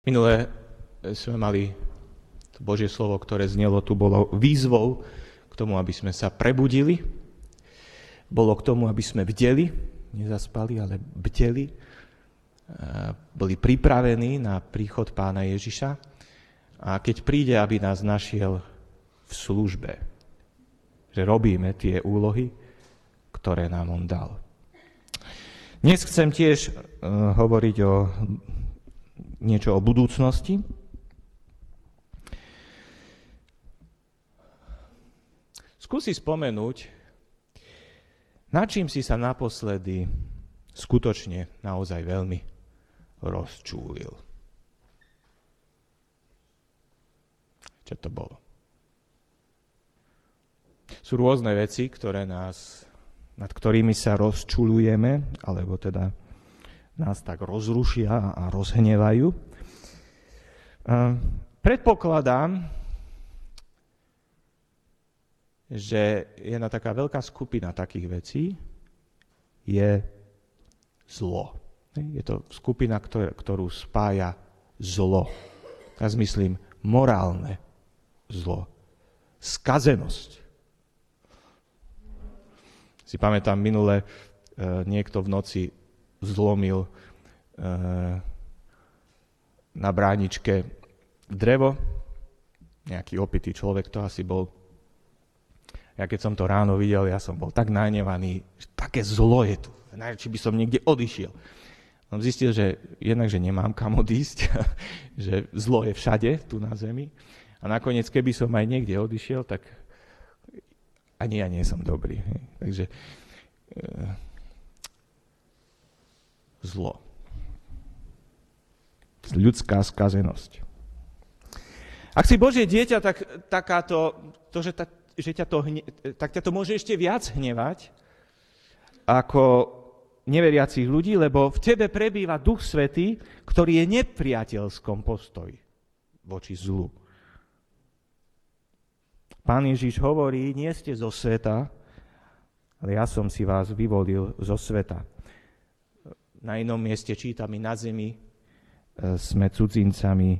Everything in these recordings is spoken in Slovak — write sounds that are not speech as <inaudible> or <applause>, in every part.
Minulé sme mali to Božie slovo, ktoré znelo tu, bolo výzvou k tomu, aby sme sa prebudili, bolo k tomu, aby sme bdeli, nezaspali, ale bdeli, boli pripravení na príchod pána Ježiša. A keď príde, aby nás našiel v službe, že robíme tie úlohy, ktoré nám on dal. Dnes chcem tiež uh, hovoriť o niečo o budúcnosti. Skúsi spomenúť, na čím si sa naposledy skutočne naozaj veľmi rozčúlil. Čo to bolo? Sú rôzne veci, ktoré nás, nad ktorými sa rozčulujeme, alebo teda nás tak rozrušia a rozhnevajú. Predpokladám, že jedna taká veľká skupina takých vecí je zlo. Je to skupina, ktorú spája zlo. Ja myslím morálne zlo. Skazenosť. Si pamätám minule, e, niekto v noci zlomil na bráničke drevo. Nejaký opitý človek to asi bol. Ja keď som to ráno videl, ja som bol tak najnevaný, že také zlo je tu. Najradši by som niekde odišiel. Som zistil, že jednak, že nemám kam odísť, <laughs> že zlo je všade, tu na zemi. A nakoniec, keby som aj niekde odišiel, tak ani ja nie som dobrý. Takže eh, zlo. Ľudská skazenosť. Ak si Božie dieťa, tak takáto, to, že, ta, že ťa to hne, tak ťa to môže ešte viac hnevať ako neveriacich ľudí, lebo v tebe prebýva Duch Svetý, ktorý je nepriateľskom postoji voči zlu. Pán Ježiš hovorí, nie ste zo sveta, ale ja som si vás vyvolil zo sveta. Na inom mieste čítame na zemi, sme cudzincami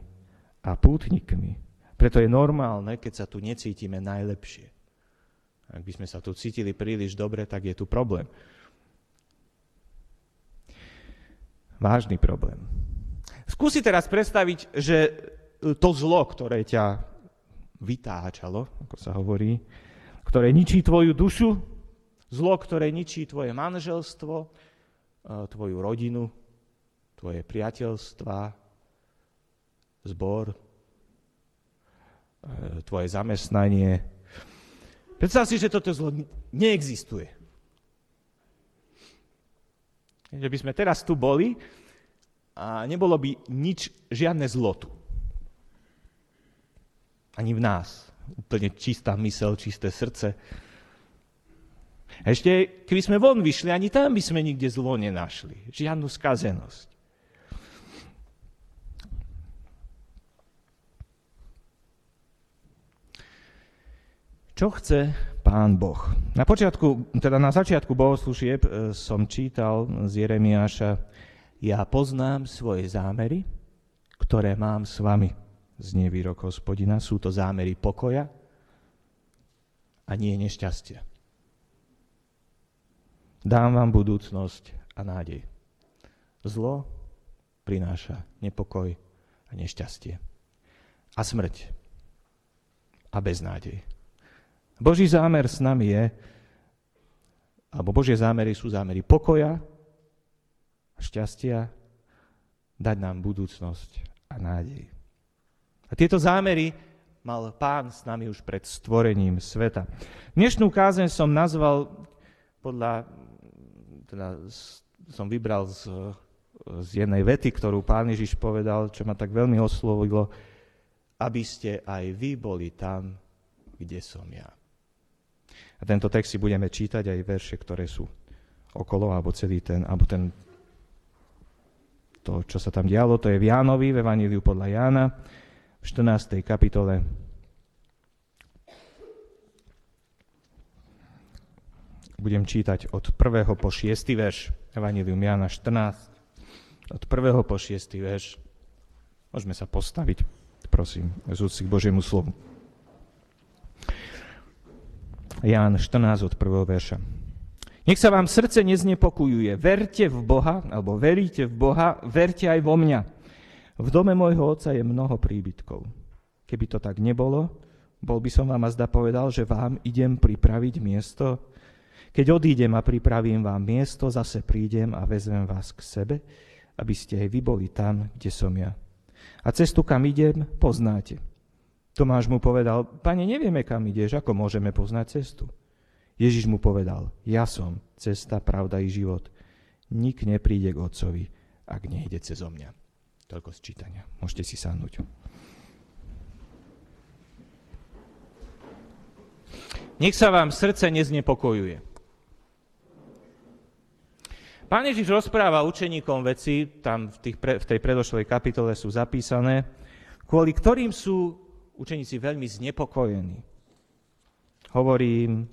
a pútnikmi. Preto je normálne, keď sa tu necítime najlepšie. Ak by sme sa tu cítili príliš dobre, tak je tu problém. Vážny problém. Skúsi teraz predstaviť, že to zlo, ktoré ťa vytáčalo, ako sa hovorí, ktoré ničí tvoju dušu, zlo, ktoré ničí tvoje manželstvo, tvoju rodinu, tvoje priateľstva, zbor, e, tvoje zamestnanie. Predstav si, že toto zlo neexistuje. Že by sme teraz tu boli a nebolo by nič, žiadne zlo tu. Ani v nás. Úplne čistá mysel, čisté srdce ešte keby sme von vyšli, ani tam by sme nikde zlo nenašli. Žiadnu skazenosť. Čo chce Pán Boh? Na, počiatku, teda na začiatku bohoslúžieb e, som čítal z Jeremiáša Ja poznám svoje zámery, ktoré mám s vami. Znie výrok hospodina. Sú to zámery pokoja a nie nešťastia. Dám vám budúcnosť a nádej. Zlo prináša nepokoj a nešťastie. A smrť. A beznádej. Boží zámer s nami je, alebo Božie zámery sú zámery pokoja šťastia, dať nám budúcnosť a nádej. A tieto zámery mal pán s nami už pred stvorením sveta. Dnešnú kázeň som nazval podľa teda som vybral z, z jednej vety, ktorú pán Ježiš povedal, čo ma tak veľmi oslovilo, aby ste aj vy boli tam, kde som ja. A tento text si budeme čítať aj verše, ktoré sú okolo, alebo celý ten, alebo ten, to, čo sa tam dialo, to je v Jánovi, v Evaníliu podľa Jána, v 14. kapitole Budem čítať od 1. po 6. verš, Evangelium Jana 14, od 1. po 6. verš. Môžeme sa postaviť, prosím, z k Božiemu slovu. Ján 14 od 1. verša. Nech sa vám srdce neznepokojuje. Verte v Boha, alebo veríte v Boha, verte aj vo mňa. V dome môjho otca je mnoho príbytkov. Keby to tak nebolo, bol by som vám azda povedal, že vám idem pripraviť miesto. Keď odídem a pripravím vám miesto, zase prídem a vezmem vás k sebe, aby ste aj vy boli tam, kde som ja. A cestu, kam idem, poznáte. Tomáš mu povedal, pane, nevieme, kam ideš, ako môžeme poznať cestu. Ježiš mu povedal, ja som cesta, pravda i život. Nik nepríde k Otcovi, ak nejde cez mňa. Toľko z. Môžete si sadnúť. Nech sa vám srdce neznepokojuje. Pán Ježiš rozpráva učeníkom veci, tam v, tých pre, v tej predošlej kapitole sú zapísané, kvôli ktorým sú učeníci veľmi znepokojení. Hovorím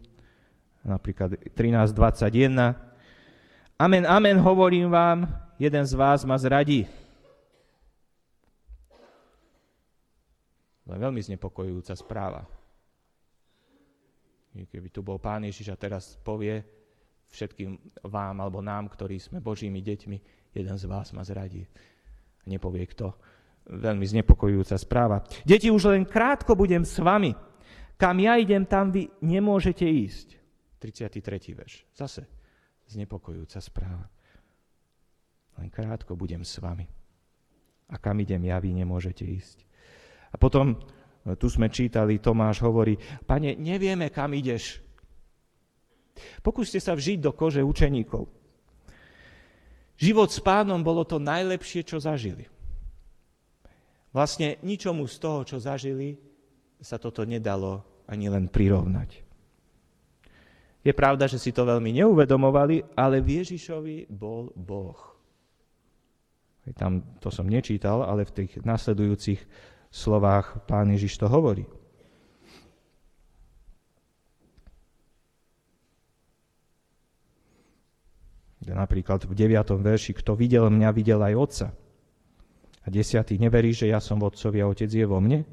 napríklad 13.21. Amen, amen, hovorím vám, jeden z vás ma zradí. To je veľmi znepokojujúca správa. Keby tu bol Pán Ježiš a teraz povie, všetkým vám alebo nám, ktorí sme Božími deťmi, jeden z vás ma zradí. Nepovie kto. Veľmi znepokojujúca správa. Deti, už len krátko budem s vami. Kam ja idem, tam vy nemôžete ísť. 33. verš. Zase znepokojujúca správa. Len krátko budem s vami. A kam idem ja, vy nemôžete ísť. A potom, tu sme čítali, Tomáš hovorí, pane, nevieme, kam ideš. Pokúste sa vžiť do kože učeníkov. Život s pánom bolo to najlepšie, čo zažili. Vlastne ničomu z toho, čo zažili, sa toto nedalo ani len prirovnať. Je pravda, že si to veľmi neuvedomovali, ale v Ježišovi bol Boh. Tam to som nečítal, ale v tých nasledujúcich slovách pán Ježiš to hovorí. Napríklad v 9. verši, kto videl mňa, videl aj Otca. A 10. neverí, že ja som v a Otec je vo mne?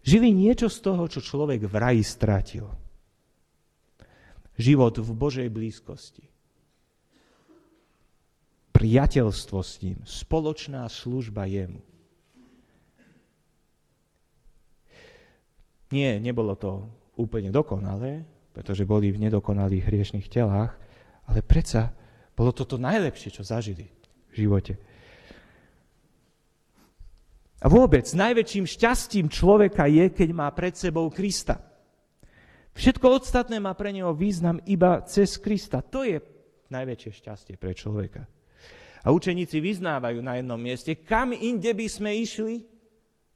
Žili niečo z toho, čo človek v raji stratil. Život v Božej blízkosti. Priateľstvo s ním, spoločná služba jemu. Nie, nebolo to úplne dokonalé, pretože boli v nedokonalých hriešných telách, ale predsa bolo to to najlepšie, čo zažili v živote. A vôbec najväčším šťastím človeka je, keď má pred sebou Krista. Všetko ostatné má pre neho význam iba cez Krista. To je najväčšie šťastie pre človeka. A učeníci vyznávajú na jednom mieste, kam inde by sme išli,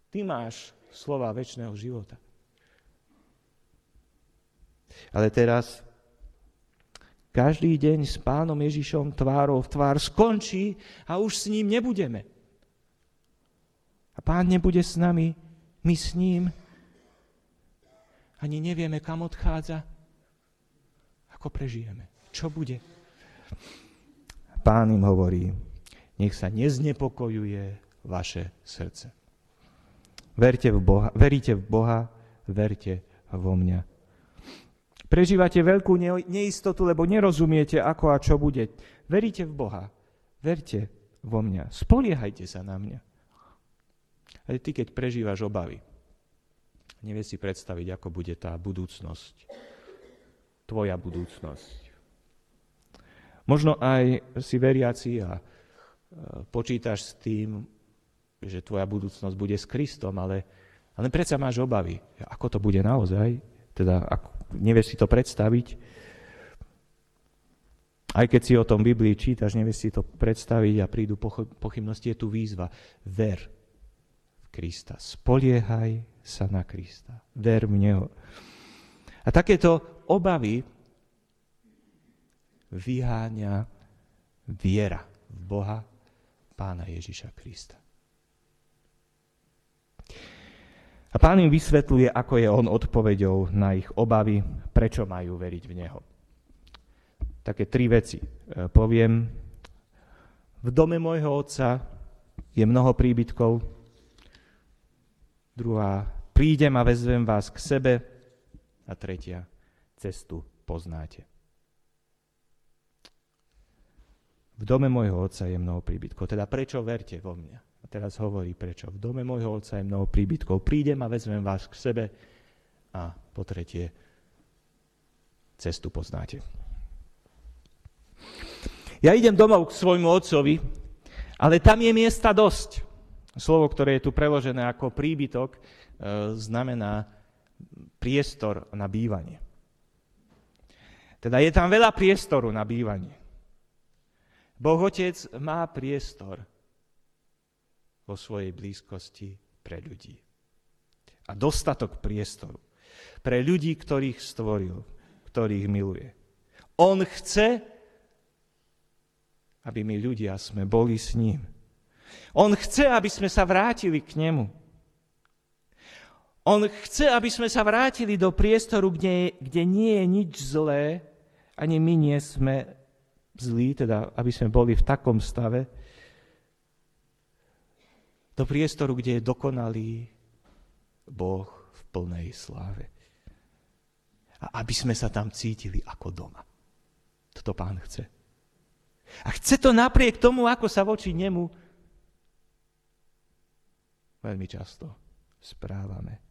ty máš slova väčšného života. Ale teraz každý deň s pánom Ježišom tvárou v tvár skončí a už s ním nebudeme. A pán nebude s nami, my s ním. Ani nevieme, kam odchádza. Ako prežijeme. Čo bude? Pán im hovorí, nech sa neznepokojuje vaše srdce. Verte v Boha, veríte v Boha, verte vo mňa. Prežívate veľkú neistotu, lebo nerozumiete, ako a čo bude. Veríte v Boha. Verte vo mňa. Spoliehajte sa na mňa. Ale ty, keď prežívaš obavy, nevieš si predstaviť, ako bude tá budúcnosť. Tvoja budúcnosť. Možno aj si veriaci a počítaš s tým, že tvoja budúcnosť bude s Kristom, ale, ale predsa máš obavy. Ako to bude naozaj? Teda ako, nevieš si to predstaviť. Aj keď si o tom Biblii čítaš, nevieš si to predstaviť a prídu pochybnosti, je tu výzva. Ver v Krista. Spoliehaj sa na Krista. Ver v Neho. A takéto obavy vyháňa viera v Boha, Pána Ježiša Krista. A pán im vysvetľuje, ako je on odpovedou na ich obavy. prečo majú veriť v Neho. Také tri veci e, poviem. V dome môjho otca je mnoho príbytkov. Druhá, prídem a vezvem vás k sebe. A tretia, cestu poznáte. V dome môjho otca je mnoho príbytkov. Teda prečo verte vo mňa? Teraz hovorí prečo. V dome môjho otca je mnoho príbytkov. Prídem a vezmem vás k sebe. A po tretie, cestu poznáte. Ja idem domov k svojmu otcovi, ale tam je miesta dosť. Slovo, ktoré je tu preložené ako príbytok, e, znamená priestor na bývanie. Teda je tam veľa priestoru na bývanie. Boh Otec má priestor vo svojej blízkosti pre ľudí. A dostatok priestoru pre ľudí, ktorých stvoril, ktorých miluje. On chce, aby my ľudia sme boli s ním. On chce, aby sme sa vrátili k nemu. On chce, aby sme sa vrátili do priestoru, kde, kde nie je nič zlé, ani my nie sme zlí, teda aby sme boli v takom stave, do priestoru, kde je dokonalý Boh v plnej sláve. A aby sme sa tam cítili ako doma. Toto pán chce. A chce to napriek tomu, ako sa voči nemu veľmi často správame.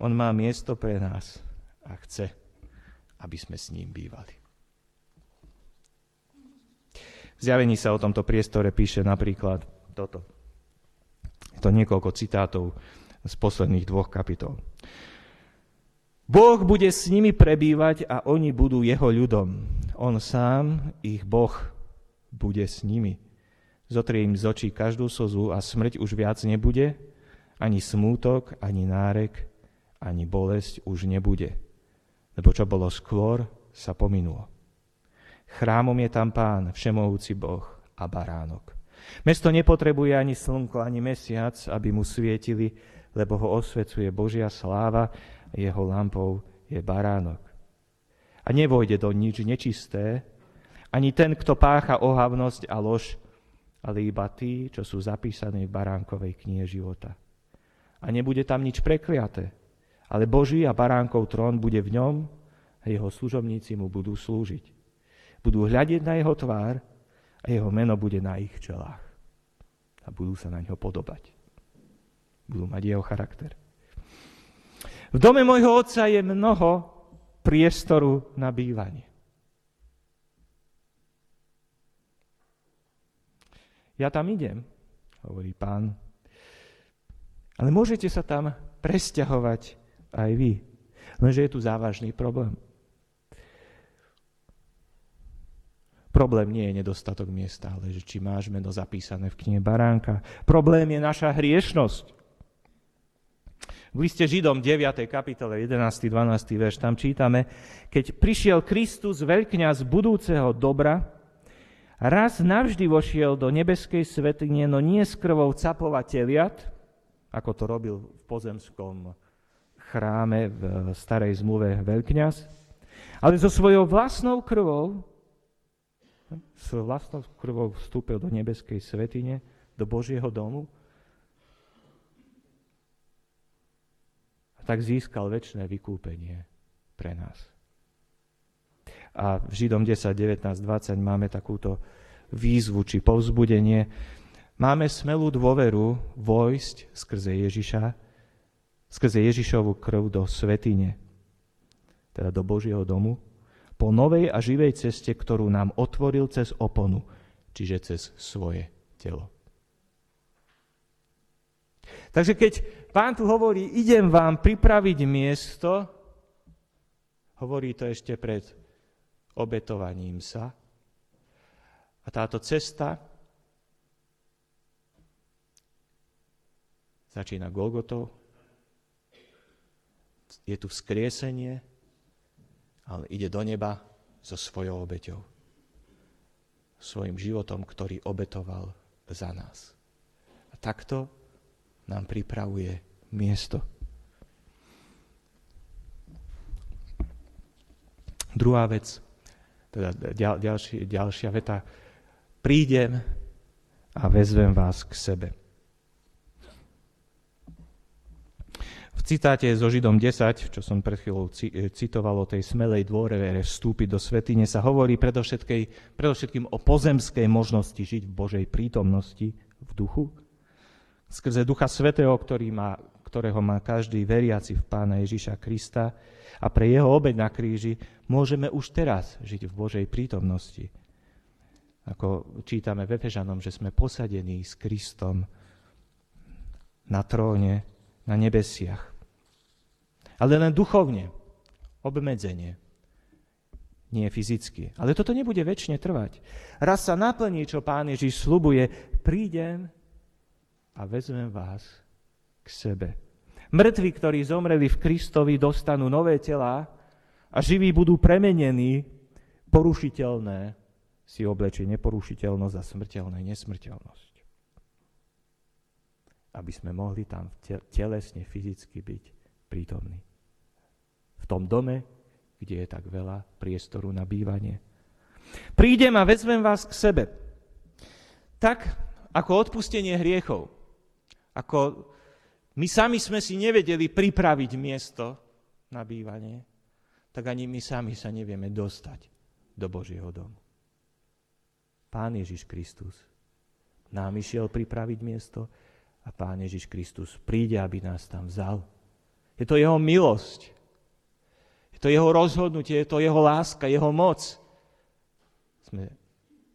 On má miesto pre nás a chce, aby sme s ním bývali. V zjavení sa o tomto priestore píše napríklad toto. To niekoľko citátov z posledných dvoch kapitol. Boh bude s nimi prebývať a oni budú jeho ľudom. On sám, ich Boh, bude s nimi. Zotrie im z očí každú slzu a smrť už viac nebude, ani smútok, ani nárek, ani bolesť už nebude. Lebo čo bolo skôr, sa pominulo. Chrámom je tam pán, všemohúci Boh a baránok. Mesto nepotrebuje ani slnko, ani mesiac, aby mu svietili, lebo ho osvecuje Božia sláva, jeho lampou je baránok. A nevojde do nič nečisté, ani ten, kto pácha ohavnosť a lož, ale iba tí, čo sú zapísaní v baránkovej knihe života. A nebude tam nič prekliaté, ale Boží a baránkov trón bude v ňom a jeho služobníci mu budú slúžiť budú hľadiť na jeho tvár a jeho meno bude na ich čelách. A budú sa na ňo podobať. Budú mať jeho charakter. V dome môjho otca je mnoho priestoru na bývanie. Ja tam idem, hovorí pán. Ale môžete sa tam presťahovať aj vy. Lenže je tu závažný problém. Problém nie je nedostatok miesta, ale že či máš meno zapísané v knihe Baránka. Problém je naša hriešnosť. V liste Židom 9. kapitole 11. 12. verš tam čítame, keď prišiel Kristus, veľkňaz budúceho dobra, raz navždy vošiel do nebeskej svetine, no nie s krvou capova teliat, ako to robil v pozemskom chráme v starej zmluve veľkňaz, ale so svojou vlastnou krvou, s vlastnou krvou vstúpil do nebeskej svetine, do Božieho domu a tak získal väčšie vykúpenie pre nás. A v Židom 10, 19, 20 máme takúto výzvu či povzbudenie. Máme smelú dôveru vojsť skrze Ježiša, skrze Ježišovu krv do svetine, teda do Božieho domu, po novej a živej ceste, ktorú nám otvoril cez oponu, čiže cez svoje telo. Takže keď pán tu hovorí, idem vám pripraviť miesto, hovorí to ešte pred obetovaním sa. A táto cesta začína Golgotou, je tu vzkriesenie, ale ide do neba so svojou obeťou. Svojim životom, ktorý obetoval za nás. A takto nám pripravuje miesto. Druhá vec, teda ďal, ďalší, ďalšia veta, prídem a vezvem vás k sebe. V citáte zo Židom 10, čo som pred chvíľou citoval o tej smelej dôre vstúpiť do svetine, sa hovorí predovšetkým o pozemskej možnosti žiť v Božej prítomnosti v duchu. Skrze Ducha Svetého, ktorý má, ktorého má každý veriaci v Pána Ježiša Krista a pre jeho obeď na kríži, môžeme už teraz žiť v Božej prítomnosti. Ako čítame v Efežanom, že sme posadení s Kristom na tróne na nebesiach ale len duchovne, obmedzenie. Nie fyzicky. Ale toto nebude väčšine trvať. Raz sa naplní, čo pán Ježiš slubuje, prídem a vezmem vás k sebe. Mŕtvi, ktorí zomreli v Kristovi, dostanú nové tela a živí budú premenení, porušiteľné si oblečie neporušiteľnosť a smrteľné nesmrteľnosť. Aby sme mohli tam telesne, fyzicky byť prítomní v tom dome, kde je tak veľa priestoru na bývanie. Prídem a vezmem vás k sebe. Tak ako odpustenie hriechov. Ako my sami sme si nevedeli pripraviť miesto na bývanie, tak ani my sami sa nevieme dostať do Božieho domu. Pán Ježiš Kristus nám išiel pripraviť miesto a Pán Ježiš Kristus príde, aby nás tam vzal. Je to jeho milosť. To jeho rozhodnutie, to jeho láska, jeho moc. Sme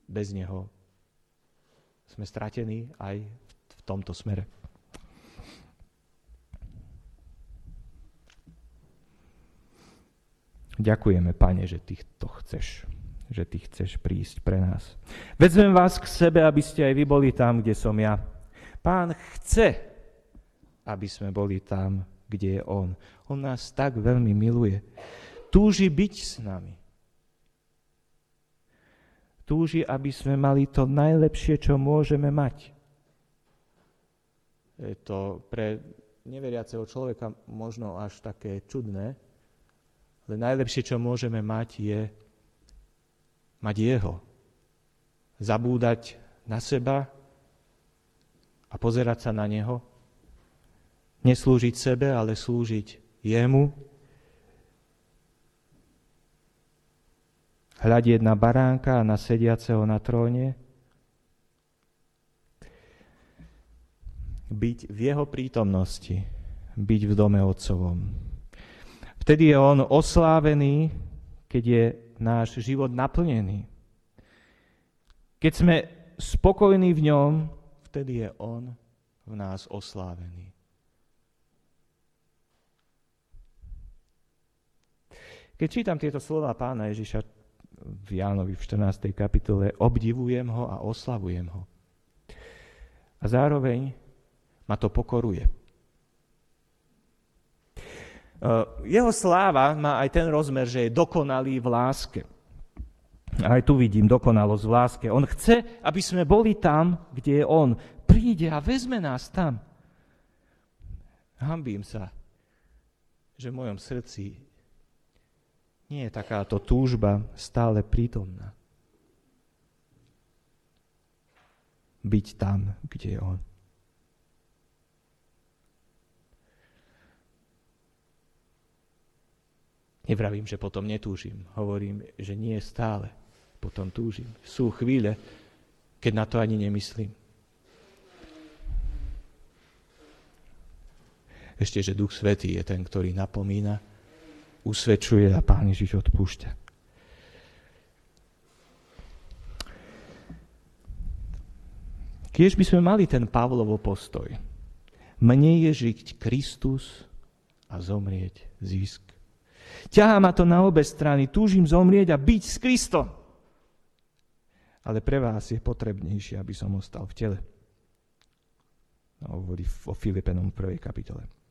bez neho. Sme stratení aj v tomto smere. Ďakujeme, Pane, že Ty to chceš, že Ty chceš prísť pre nás. Vezmem vás k sebe, aby ste aj vy boli tam, kde som ja. Pán chce, aby sme boli tam, kde je On. On nás tak veľmi miluje. Túži byť s nami. Túži, aby sme mali to najlepšie, čo môžeme mať. Je to pre neveriaceho človeka možno až také čudné, ale najlepšie, čo môžeme mať, je mať Jeho. Zabúdať na seba a pozerať sa na Neho Neslúžiť sebe, ale slúžiť jemu. Hľadieť na baránka a na sediaceho na tróne. Byť v jeho prítomnosti. Byť v dome otcovom. Vtedy je on oslávený, keď je náš život naplnený. Keď sme spokojní v ňom, vtedy je on v nás oslávený. Keď čítam tieto slova pána Ježiša v Jánovi v 14. kapitole, obdivujem ho a oslavujem ho. A zároveň ma to pokoruje. E, jeho sláva má aj ten rozmer, že je dokonalý v láske. Aj tu vidím dokonalosť v láske. On chce, aby sme boli tam, kde je On. Príde a vezme nás tam. Hambím sa, že v mojom srdci nie je takáto túžba stále prítomná. Byť tam, kde je On. Nevravím, že potom netúžim. Hovorím, že nie stále potom túžim. Sú chvíle, keď na to ani nemyslím. Ešte, že Duch Svetý je ten, ktorý napomína, usvedčuje a Pán Ježiš odpúšťa. Kiež by sme mali ten Pavlovo postoj. Mne je žiť Kristus a zomrieť zisk. Ťahá ma to na obe strany. Túžim zomrieť a byť s Kristom. Ale pre vás je potrebnejšie, aby som ostal v tele. No, hovorí o Filipenom 1. kapitole.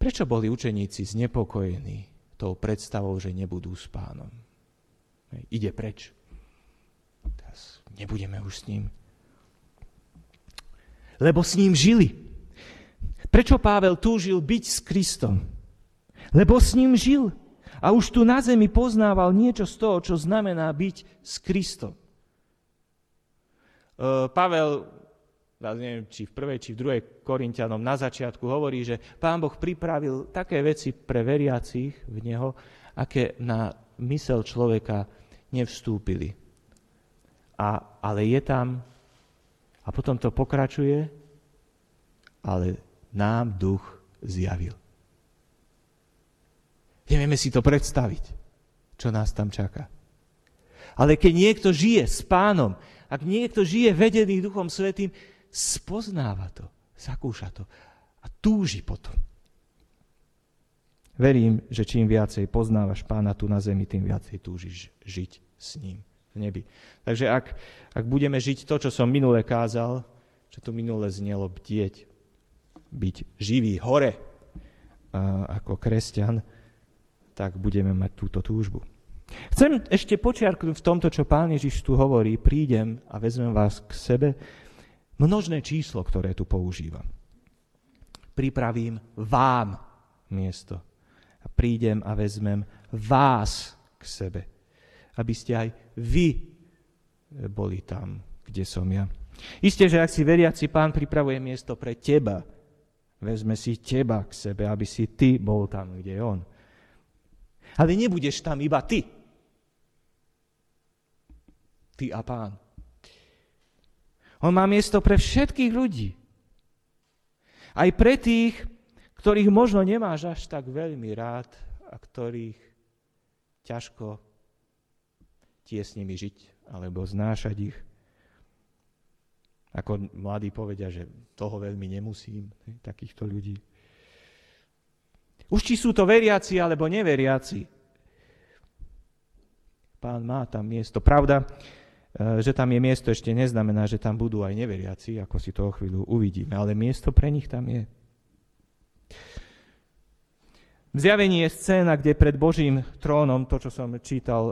Prečo boli učeníci znepokojení tou predstavou, že nebudú s pánom? Ide preč. Teraz nebudeme už s ním. Lebo s ním žili. Prečo Pável túžil byť s Kristom? Lebo s ním žil. A už tu na zemi poznával niečo z toho, čo znamená byť s Kristom. E, Pavel, ja neviem, či v prvej, či v druhej Korintianom na začiatku hovorí, že Pán Boh pripravil také veci pre veriacich v Neho, aké na mysel človeka nevstúpili. A, ale je tam, a potom to pokračuje, ale nám duch zjavil. Nevieme si to predstaviť, čo nás tam čaká. Ale keď niekto žije s pánom, ak niekto žije vedený Duchom Svetým, spoznáva to, zakúša to a túži potom. Verím, že čím viacej poznávaš pána tu na zemi, tým viacej túžiš žiť s ním v nebi. Takže ak, ak budeme žiť to, čo som minule kázal, čo tu minule znelo bdieť, byť živý hore a, ako kresťan, tak budeme mať túto túžbu. Chcem ešte počiarknúť v tomto, čo pán Ježiš tu hovorí, prídem a vezmem vás k sebe, množné číslo, ktoré tu používam. Pripravím vám miesto. A prídem a vezmem vás k sebe, aby ste aj vy boli tam, kde som ja. Isté, že ak si veriaci pán pripravuje miesto pre teba, vezme si teba k sebe, aby si ty bol tam, kde je on. Ale nebudeš tam iba ty. Ty a pán. On má miesto pre všetkých ľudí. Aj pre tých, ktorých možno nemáš až tak veľmi rád a ktorých ťažko ti je s nimi žiť alebo znášať ich. Ako mladí povedia, že toho veľmi nemusím, takýchto ľudí. Už či sú to veriaci alebo neveriaci. Pán má tam miesto. Pravda, že tam je miesto, ešte neznamená, že tam budú aj neveriaci, ako si to o chvíľu uvidíme, ale miesto pre nich tam je. V zjavení je scéna, kde pred Božím trónom, to, čo som čítal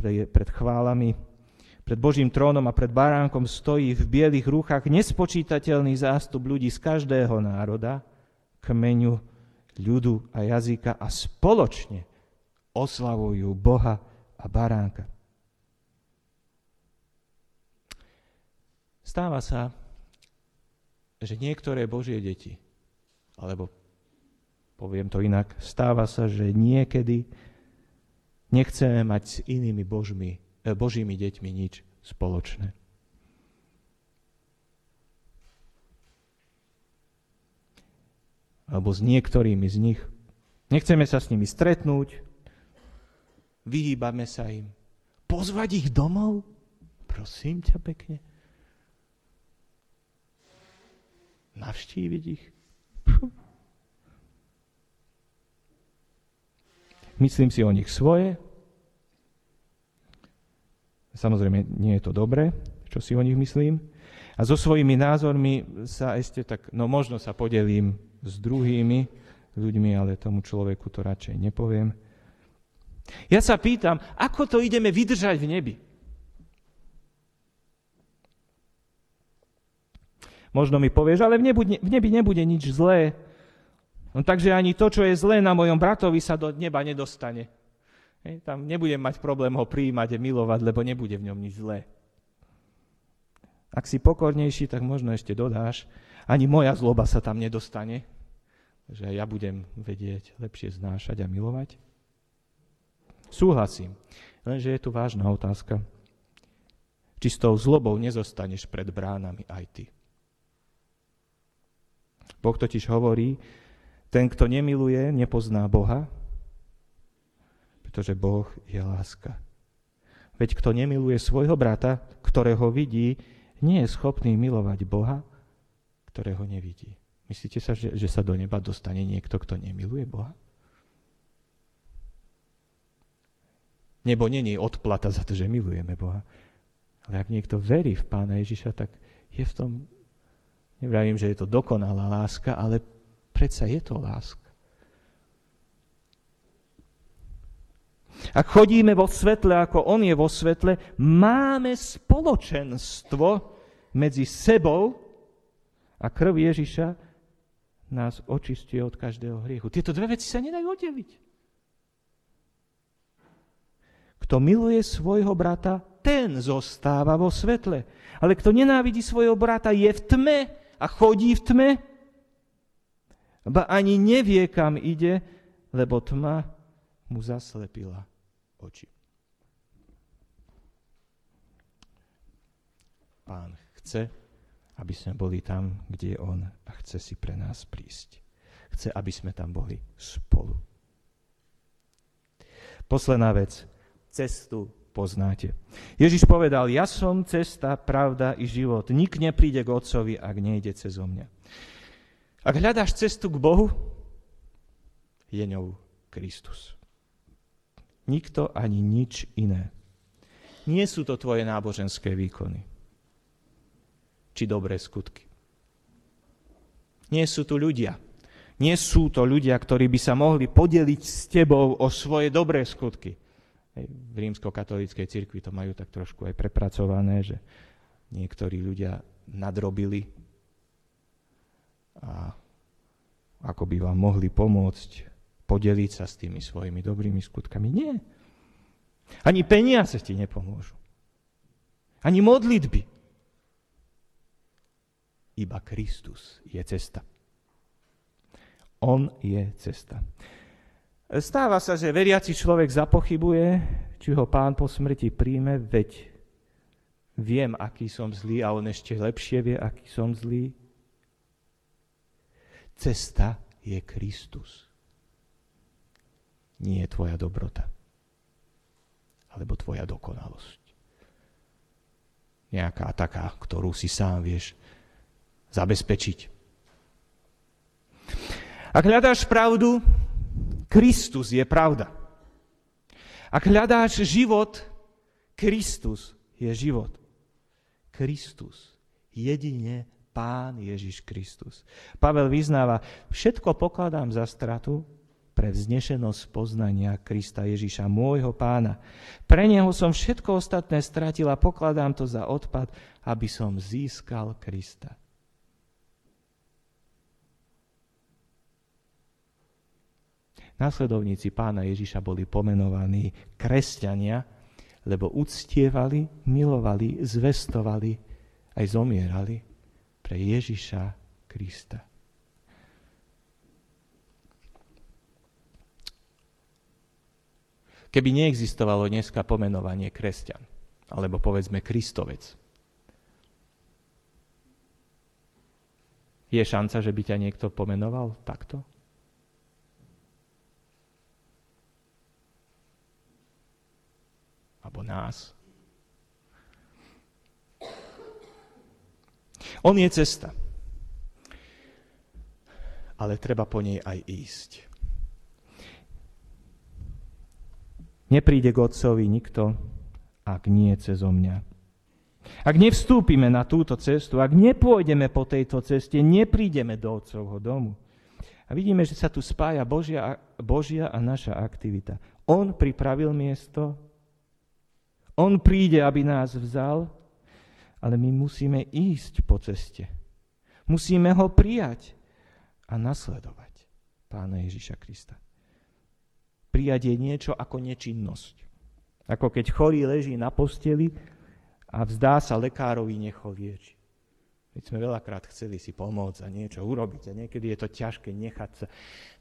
e, pred chválami, pred Božím trónom a pred baránkom stojí v bielých rúchach nespočítateľný zástup ľudí z každého národa, kmeňu, ľudu a jazyka a spoločne oslavujú Boha a baránka. Stáva sa, že niektoré Božie deti, alebo poviem to inak, stáva sa, že niekedy nechceme mať s inými božmi, eh, Božími deťmi nič spoločné. alebo s niektorými z nich. Nechceme sa s nimi stretnúť, vyhýbame sa im. Pozvať ich domov? Prosím ťa pekne. Navštíviť ich? Myslím si o nich svoje. Samozrejme, nie je to dobré, čo si o nich myslím. A so svojimi názormi sa ešte tak, no možno sa podelím s druhými ľuďmi, ale tomu človeku to radšej nepoviem. Ja sa pýtam, ako to ideme vydržať v nebi? Možno mi povieš, ale v nebi, v nebi nebude nič zlé. No, takže ani to, čo je zlé na mojom bratovi, sa do neba nedostane. Hej, tam nebudem mať problém ho prijímať a milovať, lebo nebude v ňom nič zlé. Ak si pokornejší, tak možno ešte dodáš, ani moja zloba sa tam nedostane, že ja budem vedieť lepšie znášať a milovať? Súhlasím, lenže je tu vážna otázka. Či s tou zlobou nezostaneš pred bránami aj ty. Boh totiž hovorí, ten, kto nemiluje, nepozná Boha, pretože Boh je láska. Veď kto nemiluje svojho brata, ktorého vidí, nie je schopný milovať Boha, ktorého nevidí. Myslíte sa, že, že sa do neba dostane niekto, kto nemiluje Boha? Nebo není odplata za to, že milujeme Boha. Ale ak niekto verí v Pána Ježiša, tak je v tom, nevravím, že je to dokonalá láska, ale predsa je to láska. Ak chodíme vo svetle, ako On je vo svetle, máme spoločenstvo medzi sebou a krv Ježiša nás očistuje od každého hriechu. Tieto dve veci sa nedajú oddeliť. Kto miluje svojho brata, ten zostáva vo svetle. Ale kto nenávidí svojho brata, je v tme a chodí v tme. Ba ani nevie, kam ide, lebo tma mu zaslepila oči. Pán chce, aby sme boli tam, kde je On a chce si pre nás prísť. Chce, aby sme tam boli spolu. Posledná vec. Cestu poznáte. Ježiš povedal, ja som cesta, pravda i život. Nik nepríde k Otcovi, ak nejde cez mňa. Ak hľadáš cestu k Bohu, je ňou Kristus. Nikto ani nič iné. Nie sú to tvoje náboženské výkony či dobré skutky. Nie sú tu ľudia. Nie sú to ľudia, ktorí by sa mohli podeliť s tebou o svoje dobré skutky. V rímsko-katolíckej cirkvi to majú tak trošku aj prepracované, že niektorí ľudia nadrobili a ako by vám mohli pomôcť podeliť sa s tými svojimi dobrými skutkami. Nie. Ani peniaze ti nepomôžu. Ani modlitby. Iba Kristus je cesta. On je cesta. Stáva sa, že veriaci človek zapochybuje, či ho pán po smrti príjme, veď viem, aký som zlý a on ešte lepšie vie, aký som zlý. Cesta je Kristus. Nie je tvoja dobrota, alebo tvoja dokonalosť. Nejaká taká, ktorú si sám vieš zabezpečiť. Ak hľadáš pravdu, Kristus je pravda. Ak hľadáš život, Kristus je život. Kristus, jedine Pán Ježiš Kristus. Pavel vyznáva, všetko pokladám za stratu pre vznešenosť poznania Krista Ježiša, môjho pána. Pre neho som všetko ostatné stratil a pokladám to za odpad, aby som získal Krista. Následovníci pána Ježiša boli pomenovaní kresťania, lebo uctievali, milovali, zvestovali, aj zomierali pre Ježiša Krista. Keby neexistovalo dneska pomenovanie kresťan, alebo povedzme Kristovec, je šanca, že by ťa niekto pomenoval takto? Alebo nás. On je cesta. Ale treba po nej aj ísť. Nepríde k Otcovi nikto, ak nie cez mňa. Ak nevstúpime na túto cestu, ak nepôjdeme po tejto ceste, neprídeme do Otcovho domu. A vidíme, že sa tu spája Božia, Božia a naša aktivita. On pripravil miesto, on príde, aby nás vzal, ale my musíme ísť po ceste. Musíme ho prijať a nasledovať Pána Ježiša Krista. Prijať je niečo ako nečinnosť. Ako keď chorý leží na posteli a vzdá sa lekárovi, necho lieči. My sme veľakrát chceli si pomôcť a niečo urobiť a niekedy je to ťažké nechať sa.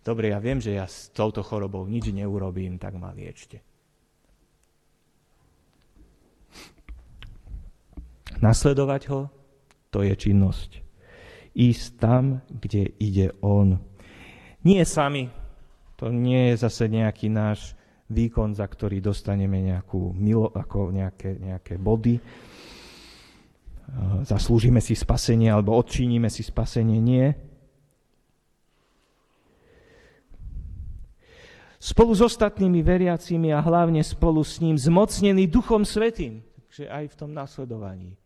Dobre, ja viem, že ja s touto chorobou nič neurobím, tak ma liečte. Nasledovať ho, to je činnosť. Ísť tam, kde ide on. Nie sami. To nie je zase nejaký náš výkon, za ktorý dostaneme nejakú milo, ako nejaké, nejaké body. Zaslúžime si spasenie alebo odčiníme si spasenie. Nie. Spolu s ostatnými veriacimi a hlavne spolu s ním zmocnený Duchom Svetým. Takže aj v tom nasledovaní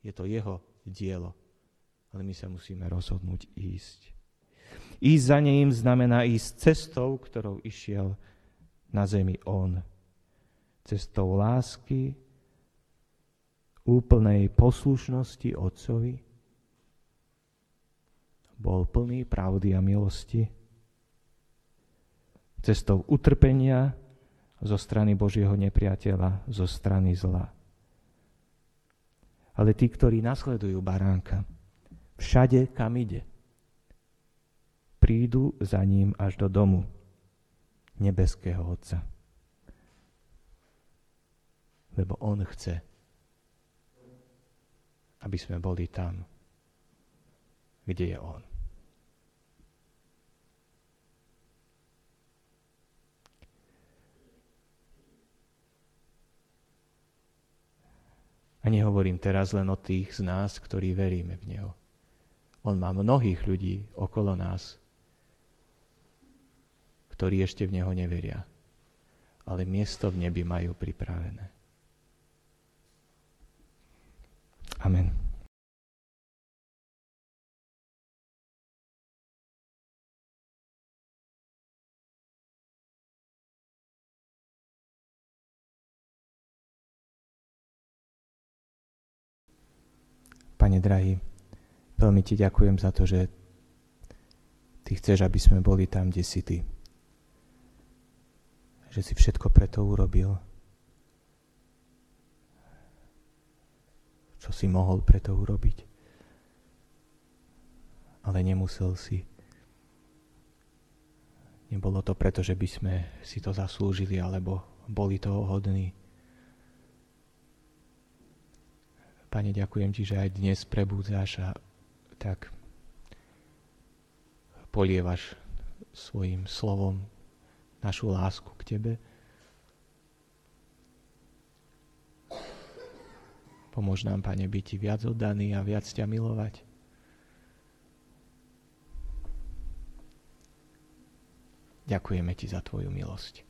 je to jeho dielo. Ale my sa musíme rozhodnúť ísť. Ísť za ním znamená ísť cestou, ktorou išiel na zemi on. Cestou lásky, úplnej poslušnosti Otcovi. Bol plný pravdy a milosti. Cestou utrpenia zo strany Božieho nepriateľa, zo strany zla. Ale tí, ktorí nasledujú baránka, všade, kam ide, prídu za ním až do domu nebeského Otca. Lebo On chce, aby sme boli tam, kde je On. A nehovorím teraz len o tých z nás, ktorí veríme v Neho. On má mnohých ľudí okolo nás, ktorí ešte v Neho neveria. Ale miesto v nebi majú pripravené. Amen. Pane drahý, veľmi ti ďakujem za to, že ty chceš, aby sme boli tam, kde si ty. Že si všetko preto urobil. Čo si mohol preto urobiť. Ale nemusel si. Nebolo to preto, že by sme si to zaslúžili, alebo boli toho hodní Pane, ďakujem Ti, že aj dnes prebúdzáš a tak polievaš svojim slovom našu lásku k Tebe. Pomôž nám, Pane, byť Ti viac oddaný a viac ťa milovať. Ďakujeme Ti za Tvoju milosť.